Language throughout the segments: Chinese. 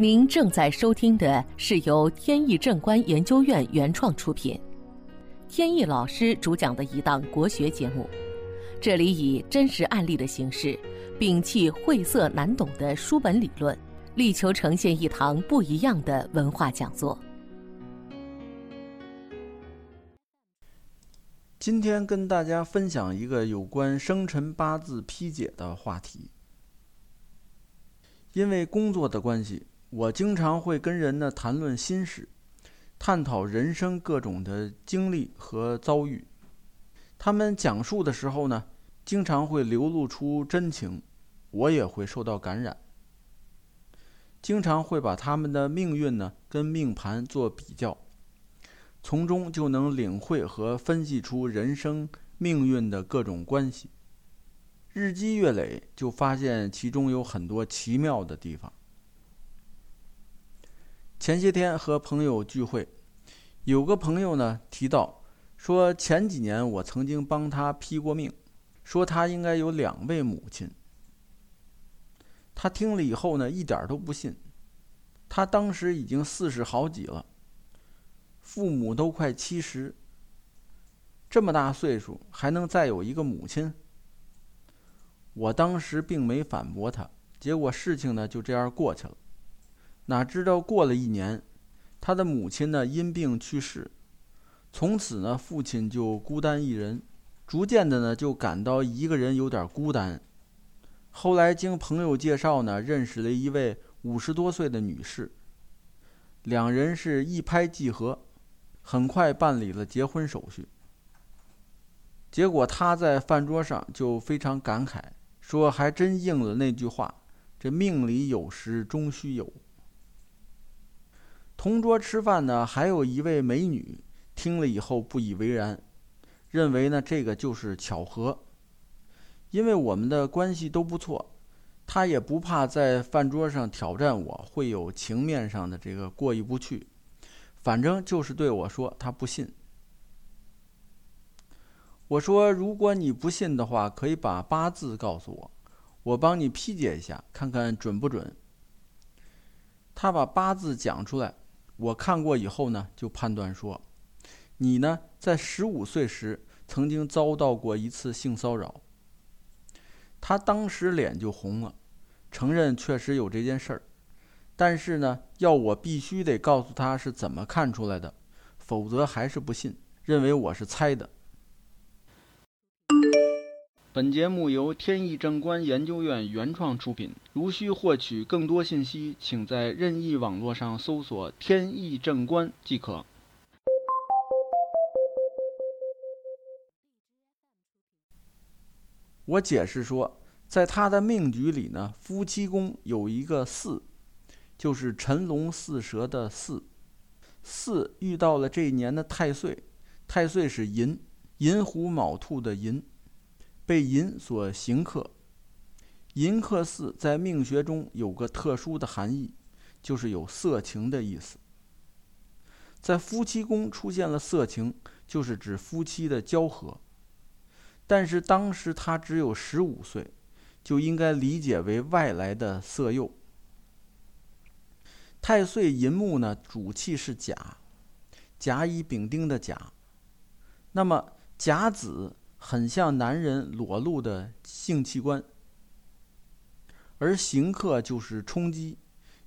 您正在收听的是由天意正观研究院原创出品，天意老师主讲的一档国学节目。这里以真实案例的形式，摒弃晦涩难懂的书本理论，力求呈现一堂不一样的文化讲座。今天跟大家分享一个有关生辰八字批解的话题。因为工作的关系，我经常会跟人呢谈论心事，探讨人生各种的经历和遭遇。他们讲述的时候呢，经常会流露出真情，我也会受到感染。经常会把他们的命运呢跟命盘做比较。从中就能领会和分析出人生命运的各种关系。日积月累，就发现其中有很多奇妙的地方。前些天和朋友聚会，有个朋友呢提到，说前几年我曾经帮他批过命，说他应该有两位母亲。他听了以后呢，一点都不信。他当时已经四十好几了。父母都快七十，这么大岁数还能再有一个母亲？我当时并没反驳他，结果事情呢就这样过去了。哪知道过了一年，他的母亲呢因病去世，从此呢父亲就孤单一人，逐渐的呢就感到一个人有点孤单。后来经朋友介绍呢，认识了一位五十多岁的女士，两人是一拍即合。很快办理了结婚手续，结果他在饭桌上就非常感慨，说：“还真应了那句话，这命里有时终须有。”同桌吃饭呢，还有一位美女，听了以后不以为然，认为呢这个就是巧合，因为我们的关系都不错，她也不怕在饭桌上挑战我，会有情面上的这个过意不去。反正就是对我说，他不信。我说，如果你不信的话，可以把八字告诉我，我帮你批解一下，看看准不准。他把八字讲出来，我看过以后呢，就判断说，你呢在十五岁时曾经遭到过一次性骚扰。他当时脸就红了，承认确实有这件事儿。但是呢，要我必须得告诉他是怎么看出来的，否则还是不信，认为我是猜的。本节目由天意正观研究院原创出品。如需获取更多信息，请在任意网络上搜索“天意正观”即可。我解释说，在他的命局里呢，夫妻宫有一个巳。就是辰龙巳蛇的巳，巳遇到了这一年的太岁，太岁是寅，寅虎卯兔的寅，被寅所刑克。寅克巳在命学中有个特殊的含义，就是有色情的意思。在夫妻宫出现了色情，就是指夫妻的交合。但是当时他只有十五岁，就应该理解为外来的色诱。太岁寅木呢，主气是甲，甲乙丙丁的甲。那么甲子很像男人裸露的性器官，而刑克就是冲击，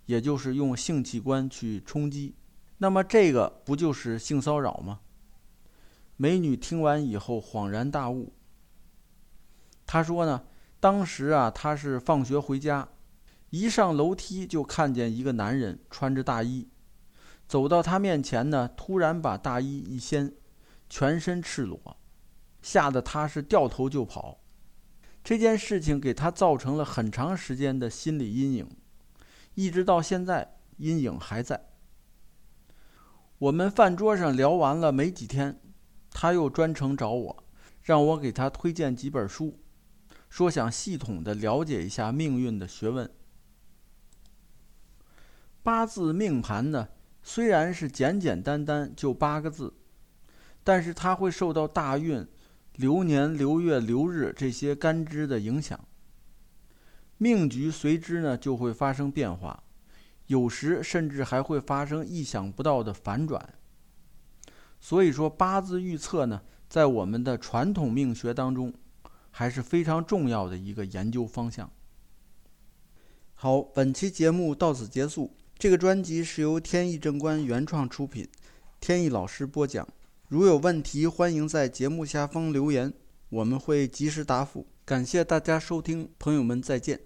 也就是用性器官去冲击。那么这个不就是性骚扰吗？美女听完以后恍然大悟。她说呢，当时啊，她是放学回家。一上楼梯就看见一个男人穿着大衣，走到她面前呢，突然把大衣一掀，全身赤裸，吓得他是掉头就跑。这件事情给他造成了很长时间的心理阴影，一直到现在阴影还在。我们饭桌上聊完了没几天，他又专程找我，让我给他推荐几本书，说想系统的了解一下命运的学问。八字命盘呢，虽然是简简单单就八个字，但是它会受到大运、流年、流月、流日这些干支的影响，命局随之呢就会发生变化，有时甚至还会发生意想不到的反转。所以说，八字预测呢，在我们的传统命学当中，还是非常重要的一个研究方向。好，本期节目到此结束。这个专辑是由天意正观原创出品，天意老师播讲。如有问题，欢迎在节目下方留言，我们会及时答复。感谢大家收听，朋友们再见。